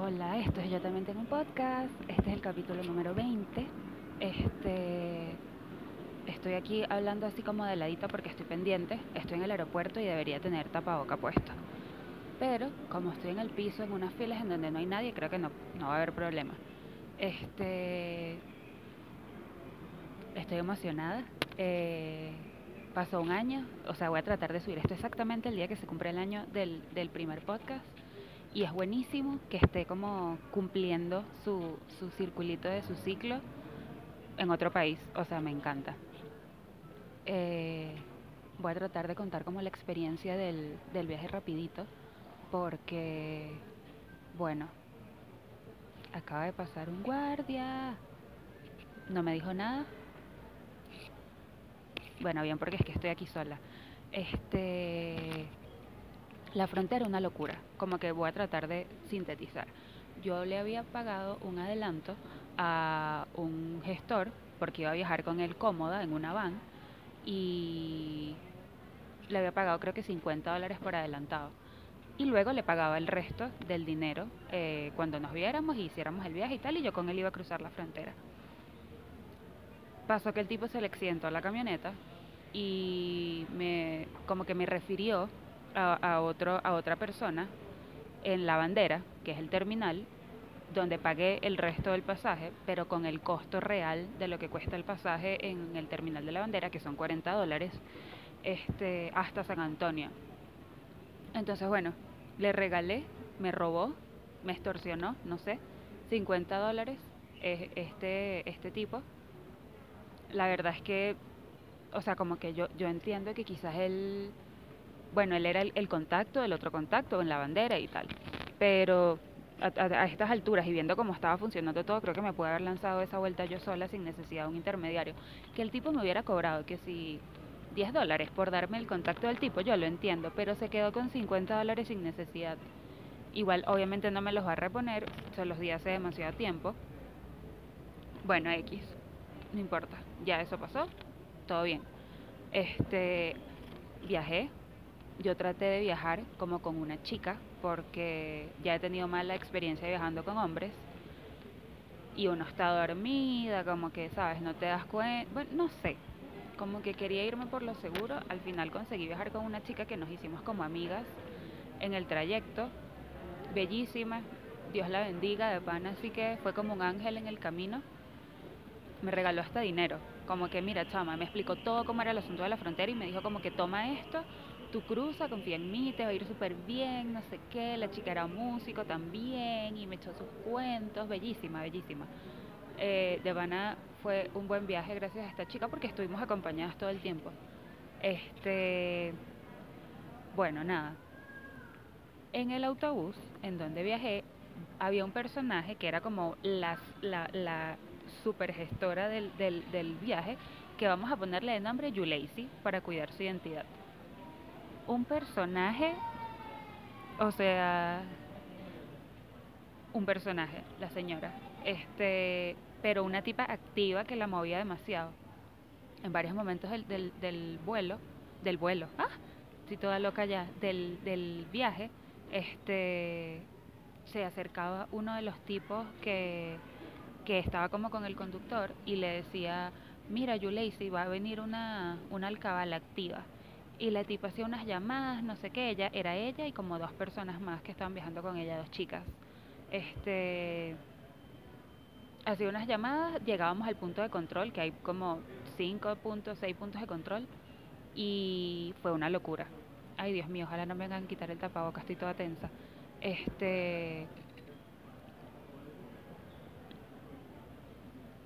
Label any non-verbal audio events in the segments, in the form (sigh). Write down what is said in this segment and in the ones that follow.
Hola, esto es Yo también tengo un podcast. Este es el capítulo número 20. Este, estoy aquí hablando así como de ladito porque estoy pendiente. Estoy en el aeropuerto y debería tener tapaboca puesto. Pero como estoy en el piso, en unas filas en donde no hay nadie, creo que no, no va a haber problema. Este, estoy emocionada. Eh, pasó un año, o sea, voy a tratar de subir esto exactamente el día que se cumple el año del, del primer podcast y es buenísimo que esté como cumpliendo su, su circulito de su ciclo en otro país, o sea, me encanta. Eh, voy a tratar de contar como la experiencia del, del viaje rapidito, porque, bueno, acaba de pasar un guardia, no me dijo nada. Bueno, bien, porque es que estoy aquí sola. Este, la frontera una locura, como que voy a tratar de sintetizar. Yo le había pagado un adelanto a un gestor porque iba a viajar con él cómoda en una van y le había pagado creo que 50 dólares por adelantado. Y luego le pagaba el resto del dinero eh, cuando nos viéramos y hiciéramos el viaje y tal, y yo con él iba a cruzar la frontera. Pasó que el tipo se le accidentó la camioneta y me, como que me refirió a, otro, a otra persona en la bandera, que es el terminal, donde pagué el resto del pasaje, pero con el costo real de lo que cuesta el pasaje en el terminal de la bandera, que son 40 dólares, este, hasta San Antonio. Entonces, bueno, le regalé, me robó, me extorsionó, no sé, 50 dólares este, este tipo. La verdad es que, o sea, como que yo, yo entiendo que quizás él bueno, él era el, contacto del otro contacto en la bandera y tal. Pero a, estas alturas y viendo cómo estaba funcionando todo, creo que me pude haber lanzado esa vuelta yo sola sin necesidad de un intermediario. Que el tipo me hubiera cobrado, que si 10 dólares por darme el contacto del tipo, yo lo entiendo, pero se quedó con 50 dólares sin necesidad. Igual, obviamente no me los va a reponer, se los di hace demasiado tiempo. Bueno, X, no importa, ya eso pasó, todo bien. Este, viajé, yo traté de viajar como con una chica porque ya he tenido mala experiencia viajando con hombres y uno está dormida, como que, ¿sabes? No te das cuenta, bueno, no sé, como que quería irme por lo seguro, al final conseguí viajar con una chica que nos hicimos como amigas en el trayecto, bellísima, Dios la bendiga de pana, así que fue como un ángel en el camino, me regaló hasta dinero, como que mira chama, me explicó todo cómo era el asunto de la frontera y me dijo como que toma esto, tú cruza, confía en mí, te va a ir súper bien, no sé qué, la chica era músico también y me echó sus cuentos, bellísima, bellísima. Eh, de Habana fue un buen viaje gracias a esta chica porque estuvimos acompañadas todo el tiempo. Este, bueno, nada. En el autobús en donde viajé había un personaje que era como la, la, super gestora del, del, del viaje que vamos a ponerle de nombre Yulacy para cuidar su identidad un personaje, o sea, un personaje, la señora, este, pero una tipa activa que la movía demasiado. En varios momentos del, del, del vuelo, del vuelo, ah, estoy toda loca ya, del, del viaje, este, se acercaba uno de los tipos que, que estaba como con el conductor y le decía, mira, Yulacy, va a venir una, una alcabala activa y la tipa hacía unas llamadas, no sé qué, ella era ella y como dos personas más que estaban viajando con ella, dos chicas. Este hacía unas llamadas, llegábamos al punto de control, que hay como cinco puntos, seis puntos de control, y fue una locura. Ay, Dios mío, ojalá no me vengan a quitar el tapabocas, estoy toda tensa. Este.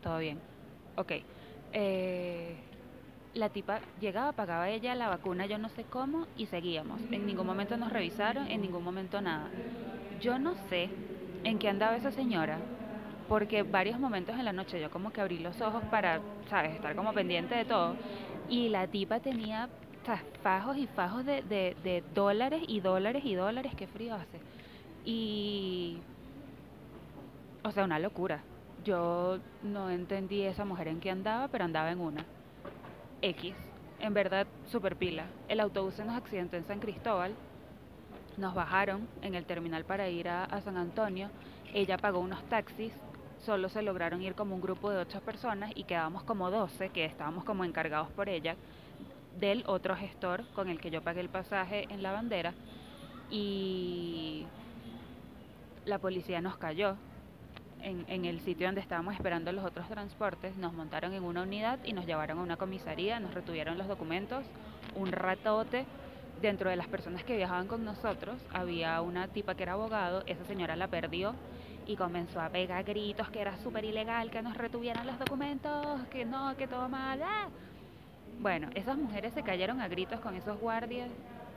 Todo bien. Ok. Eh, la tipa llegaba, pagaba ella la vacuna, yo no sé cómo, y seguíamos. En ningún momento nos revisaron, en ningún momento nada. Yo no sé en qué andaba esa señora, porque varios momentos en la noche yo como que abrí los ojos para, ¿sabes?, estar como pendiente de todo. Y la tipa tenía fajos y fajos de, de, de dólares y dólares y dólares, qué frío hace. Y, o sea, una locura. Yo no entendí esa mujer en qué andaba, pero andaba en una. X. En verdad, super pila. El autobús se nos accidentó en San Cristóbal Nos bajaron en el terminal para ir a, a San Antonio. Ella pagó unos taxis solo se lograron ir como un grupo de ocho personas y quedamos como doce que estábamos como encargados por ella del otro gestor con el que yo pagué el pasaje en la bandera y la policía nos cayó en, en, el sitio donde estábamos esperando los otros transportes, nos montaron en una unidad y nos llevaron a una comisaría, nos retuvieron los documentos, un ratote. Dentro de las personas que viajaban con nosotros había una tipa que era abogado, esa señora la perdió y comenzó a pegar gritos que era súper ilegal, que nos retuvieran los documentos, que no, que todo mal. ¡ah! Bueno, esas mujeres se cayeron a gritos con esos guardias,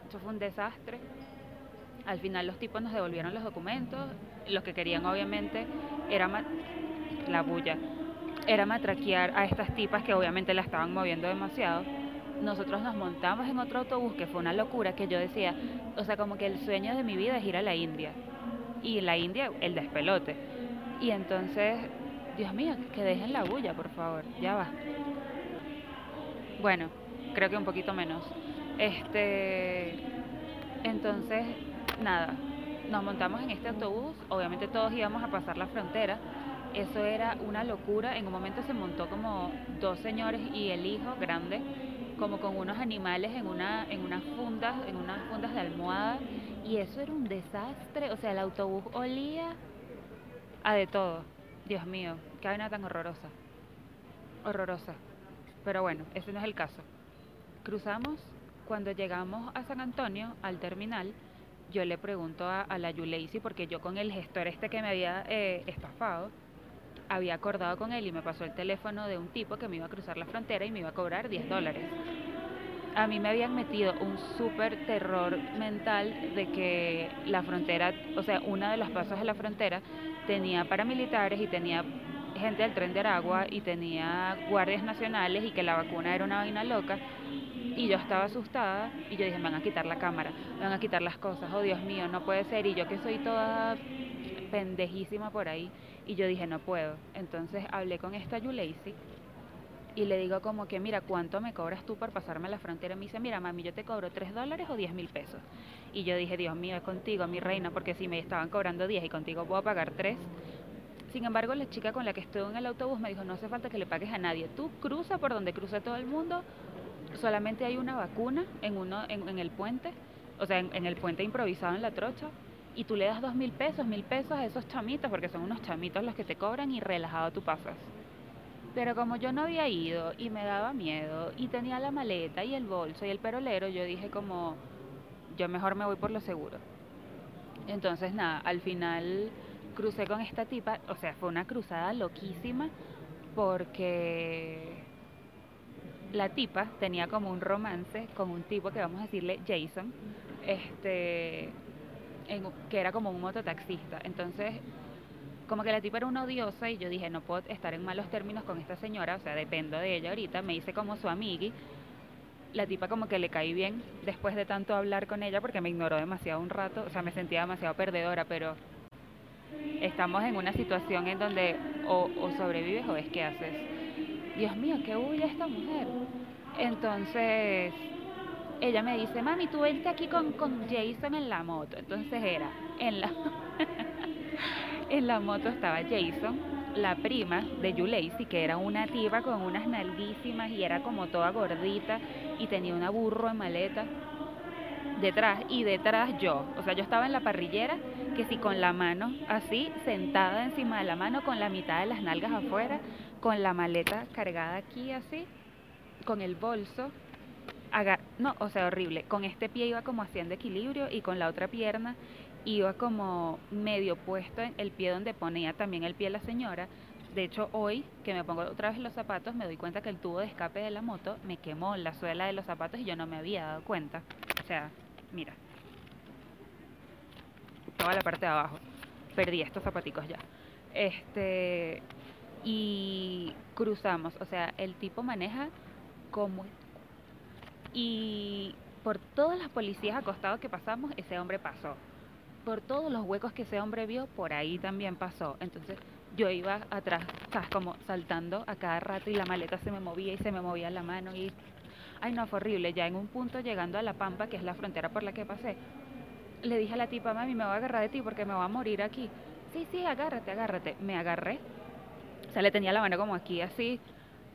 eso fue un desastre. Al final los tipos nos devolvieron los documentos, los que querían obviamente era la bulla, era matraquear a estas tipas que obviamente la estaban moviendo demasiado. Nosotros nos montamos en otro autobús que fue una locura que yo decía, o sea, como que el sueño de mi vida es ir a la India y la India el despelote. Y entonces, Dios mío, que dejen la bulla, por favor, ya va. Bueno, creo que un poquito menos. Este, entonces, nada, nos montamos en este autobús, obviamente todos íbamos a pasar la frontera. Eso era una locura. En un momento se montó como dos señores y el hijo grande, como con unos animales en una, en unas fundas, en unas fundas de almohada y eso era un desastre, o sea, el autobús olía a de todo. Dios mío, qué vaina tan horrorosa. Horrorosa. Pero bueno, ese no es el caso. Cruzamos, cuando llegamos a San Antonio, al terminal, yo le pregunto a, la Yuleisi, porque yo con el gestor este que me había eh, estafado, había acordado con él y me pasó el teléfono de un tipo que me iba a cruzar la frontera y me iba a cobrar 10 dólares a mí me habían metido un súper terror mental de que la frontera, o sea, una de las pasos de la frontera tenía paramilitares y tenía gente del tren de Aragua y tenía guardias nacionales y que la vacuna era una vaina loca. Y yo estaba asustada y yo dije, me van a quitar la cámara, me van a quitar las cosas, oh Dios mío, no puede ser. Y yo que soy toda pendejísima por ahí, y yo dije, no puedo. Entonces hablé con esta Yuleisi y le digo como que, mira, ¿cuánto me cobras tú por pasarme la frontera? Y me dice, mira, mami, yo te cobro 3 dólares o 10 mil pesos. Y yo dije, Dios mío, es contigo, mi reina, porque si me estaban cobrando 10 y contigo puedo pagar 3. Sin embargo, la chica con la que estuve en el autobús me dijo, no hace falta que le pagues a nadie. Tú cruza por donde cruza todo el mundo, solamente hay una vacuna en, uno, en, el puente, o sea, en, en el puente improvisado en la trocha, y tú le das dos mil pesos, mil pesos a esos chamitos, porque son unos chamitos los que te cobran y relajado tú pasas. Pero como yo no había ido y me daba miedo y tenía la maleta y el bolso y el perolero, yo dije como, yo mejor me voy por lo seguro. Entonces nada, al final crucé con esta tipa, o sea, fue una cruzada loquísima porque la tipa tenía como un romance con un tipo que vamos a decirle Jason, este, que era como un mototaxista. Entonces como que la tipa era una odiosa y yo dije, no puedo estar en malos términos con esta señora, o sea, dependo de ella ahorita, me hice como su amigui. La tipa como que le caí bien después de tanto hablar con ella porque me ignoró demasiado un rato, o sea, me sentía demasiado perdedora, pero estamos en una situación en donde o, sobrevives o es que haces. Dios mío, qué huye esta mujer. Entonces, ella me dice, mami, tú vente aquí con, con Jason en la moto. Entonces era en la... (laughs) En la moto estaba Jason, la prima de Yuleisi, que era una tipa con unas nalguísimas y era como toda gordita y tenía una burro en maleta detrás y detrás yo. O sea, yo estaba en la parrillera que si con la mano así, sentada encima de la mano, con la mitad de las nalgas afuera, con la maleta cargada aquí así, con el bolso. no, o sea, horrible. Con este pie iba como haciendo equilibrio y con la otra pierna iba como medio puesto en el pie donde ponía también el pie la señora. De hecho, hoy que me pongo otra vez los zapatos, me doy cuenta que el tubo de escape de la moto me quemó la suela de los zapatos y yo no me había dado cuenta. O sea, mira. Toda la parte de abajo. Perdí estos zapaticos ya. Este. Y cruzamos. O sea, el tipo maneja como. Y por todas las policías acostados que pasamos, ese hombre pasó por todos los huecos que ese hombre vio, por ahí también pasó. Entonces yo iba atrás, ¿sabes? Como saltando a cada rato y la maleta se me movía y se me movía la mano y... Ay, no, fue horrible. Ya en un punto llegando a La Pampa, que es la frontera por la que pasé, le dije a la tipa, mami, me voy a agarrar de ti porque me voy a morir aquí. Sí, sí, agárrate, agárrate. Me agarré. O sea, le tenía la mano como aquí así.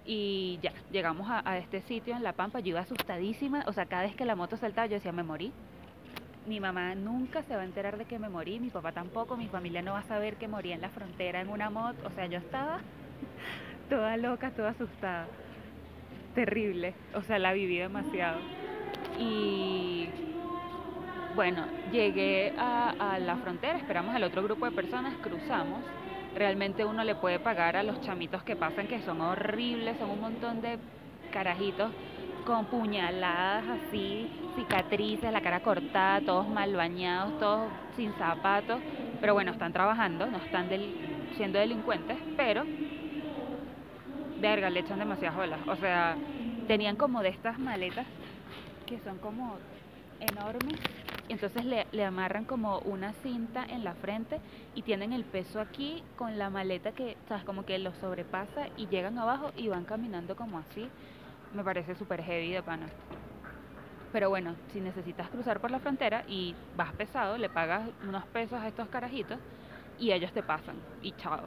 Y ya, llegamos a, a este sitio en La Pampa. Yo iba asustadísima. O sea, cada vez que la moto saltaba, yo decía, me morí. Mi mamá nunca se va a enterar de que me morí, mi papá tampoco, mi familia no va a saber que morí en la frontera en una moto. O sea, yo estaba (laughs) toda loca, toda asustada. Terrible. O sea, la viví demasiado. Y bueno, llegué a, la frontera, esperamos al otro grupo de personas, cruzamos. Realmente uno le puede pagar a los chamitos que pasan, que son horribles, son un montón de carajitos con puñaladas así, cicatrices, la cara cortada, todos mal bañados, todos sin zapatos. Pero bueno, están trabajando, no están siendo delincuentes, pero verga, le echan demasiadas bolas. O sea, tenían como de estas maletas que son como enormes. Entonces le, le amarran como una cinta en la frente y tienen el peso aquí con la maleta que, sabes, como que los sobrepasa y llegan abajo y van caminando como así. Me parece súper heavy de pana. Pero bueno, si necesitas cruzar por la frontera y vas pesado, le pagas unos pesos a estos carajitos y ellos te pasan y chao.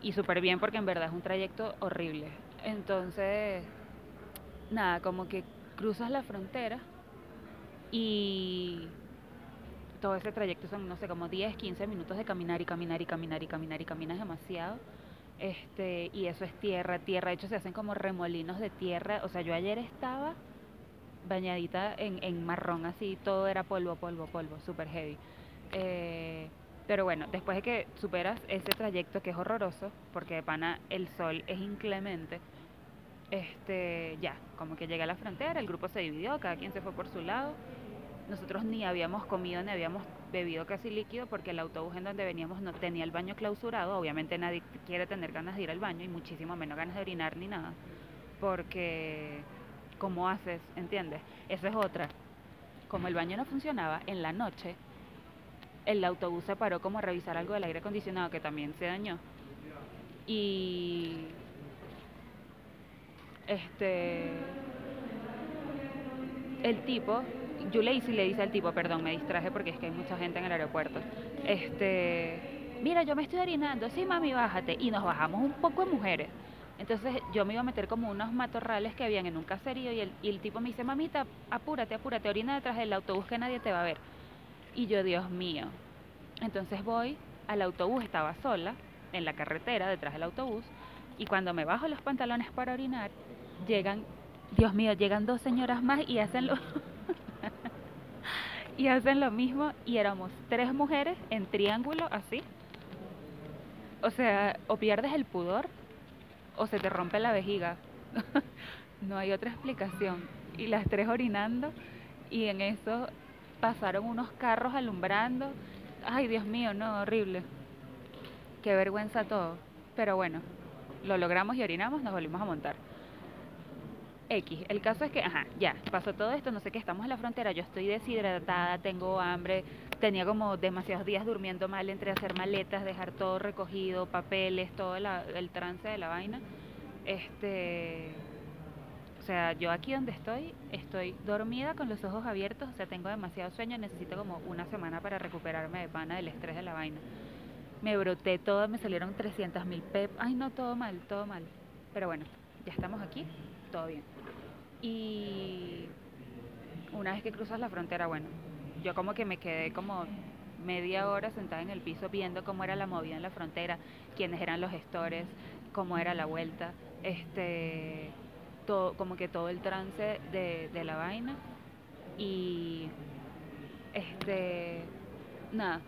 Y súper bien porque en verdad es un trayecto horrible. Entonces, nada, como que cruzas la frontera y todo ese trayecto son, no sé, como 10, 15 minutos de caminar y caminar y caminar y caminar y caminas demasiado. Este, y eso es tierra, tierra. De hecho, se hacen como remolinos de tierra. O sea, yo ayer estaba bañadita en, en marrón, así, todo era polvo, polvo, polvo, súper heavy. Eh, pero bueno, después de que superas ese trayecto que es horroroso, porque de pana el sol es inclemente, este, ya, como que llegué a la frontera, el grupo se dividió, cada quien se fue por su lado. Nosotros ni habíamos comido ni habíamos bebido casi líquido porque el autobús en donde veníamos no tenía el baño clausurado. Obviamente nadie quiere tener ganas de ir al baño y muchísimo menos ganas de orinar ni nada. Porque, ¿cómo haces? ¿Entiendes? Eso es otra. Como el baño no funcionaba, en la noche el autobús se paró como a revisar algo del aire acondicionado que también se dañó. Y este el tipo, Yuleisi le dice al tipo, perdón, me distraje porque es que hay mucha gente en el aeropuerto. Este, mira, yo me estoy orinando, sí mami, bájate. Y nos bajamos un poco de mujeres. Entonces yo me iba a meter como unos matorrales que habían en un caserío y el, y el tipo me dice, mamita, apúrate, apúrate, orina detrás del autobús que nadie te va a ver. Y yo, Dios mío. Entonces voy al autobús, estaba sola, en la carretera, detrás del autobús, y cuando me bajo los pantalones para orinar, llegan, Dios mío, llegan dos señoras más y hacen lo, (laughs) y hacen lo mismo, y éramos tres mujeres en triángulo así. O sea, o pierdes el pudor o se te rompe la vejiga. (laughs) no hay otra explicación. Y las tres orinando y en eso pasaron unos carros alumbrando. Ay, Dios mío, no, horrible. Qué vergüenza todo. Pero bueno, lo logramos y orinamos, nos volvimos a montar. X, el caso es que, ajá, ya, pasó todo esto, no sé qué, estamos en la frontera, yo estoy deshidratada, tengo hambre, tenía como demasiados días durmiendo mal entre hacer maletas, dejar todo recogido, papeles, todo la- el trance de la vaina. Este, o sea, yo aquí donde estoy, estoy dormida con los ojos abiertos, o sea, tengo demasiado sueño, necesito como una semana para recuperarme de pana del estrés de la vaina. Me broté todo, me salieron 300 mil pep, ay no, todo mal, todo mal. Pero bueno, ya estamos aquí, todo bien. Y una vez que cruzas la frontera, bueno, yo como que me quedé como media hora sentada en el piso viendo cómo era la movida en la frontera, quiénes eran los gestores, cómo era la vuelta, este, todo, como que todo el trance de, de la vaina. Y este, nada,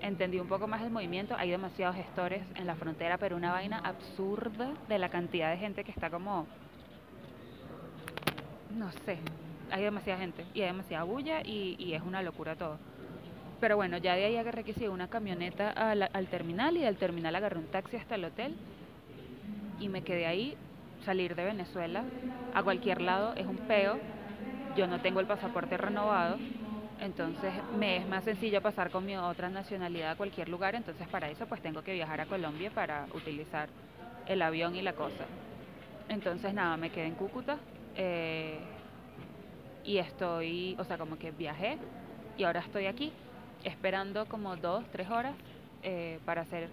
entendí un poco más el movimiento. Hay demasiados gestores en la frontera, pero una vaina absurda de la cantidad de gente que está como, no sé, hay demasiada gente y hay demasiada bulla y, y es una locura todo. Pero bueno, ya de ahí agarré que sí, una camioneta a la- al terminal y del terminal agarré un taxi hasta el hotel y me quedé ahí. Salir de Venezuela a cualquier lado es un peo. Yo no tengo el pasaporte renovado, entonces me es más sencillo pasar con mi otra nacionalidad a cualquier lugar. Entonces para eso pues tengo que viajar a Colombia para utilizar el avión y la cosa. Entonces nada, me quedé en Cúcuta eh, y estoy, o sea, como que viajé y ahora estoy aquí esperando como dos, tres horas eh, para hacer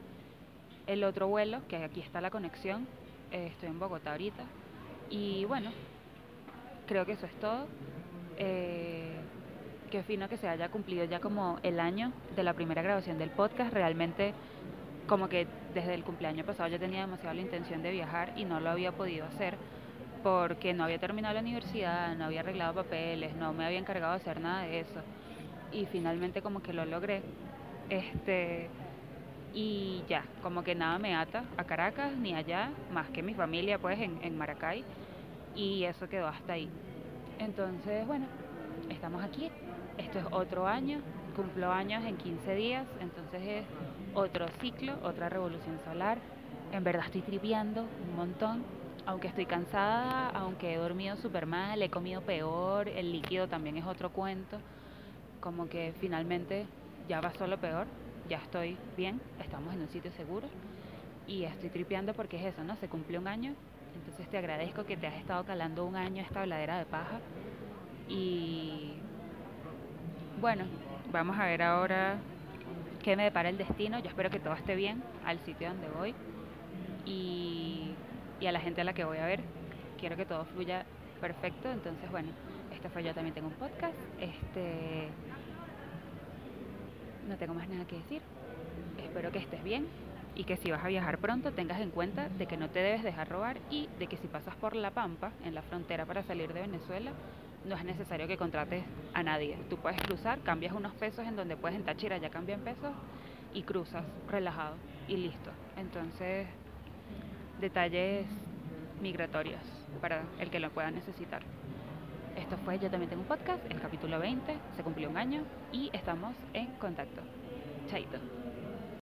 el otro vuelo, que aquí está la conexión. Eh, estoy en Bogotá ahorita. Y bueno, creo que eso es todo. Eh, qué fino que se haya cumplido ya como el año de la primera grabación del podcast. Realmente como que desde el cumpleaños pasado ya tenía demasiado la intención de viajar y no lo había podido hacer porque no había terminado la universidad, no había arreglado papeles, no me había encargado de hacer nada de eso. Y finalmente como que lo logré. Este y ya, como que nada me ata a Caracas ni allá, más que mi familia pues en, en Maracay. Y eso quedó hasta ahí. Entonces, bueno, estamos aquí. Esto es otro año, cumplo años en 15 días, entonces es otro ciclo, otra revolución solar. En verdad estoy tripeando un montón, aunque estoy cansada, aunque he dormido súper mal, he comido peor, el líquido también es otro cuento. Como que finalmente ya va solo peor, ya estoy bien, estamos en un sitio seguro y estoy tripeando porque es eso, ¿no? Se cumple un año, entonces te agradezco que te has estado calando un año esta bladera de paja y bueno, vamos a ver ahora qué me depara el destino. Yo espero que todo esté bien al sitio donde voy y, a la gente a la que voy a ver. Quiero que todo fluya perfecto. Entonces, bueno, este fue Yo también tengo un podcast. Este. No tengo más nada que decir. Espero que estés bien y que si vas a viajar pronto tengas en cuenta de que no te debes dejar robar y de que si pasas por La Pampa, en la frontera para salir de Venezuela, no es necesario que contrates a nadie. Tú puedes cruzar, cambias unos pesos en donde puedes en Táchira, ya cambian pesos y cruzas relajado y listo. Entonces, detalles migratorios para el que lo pueda necesitar. Esto fue Yo también tengo un podcast, el capítulo 20, se cumplió un año y estamos en contacto. Chaito.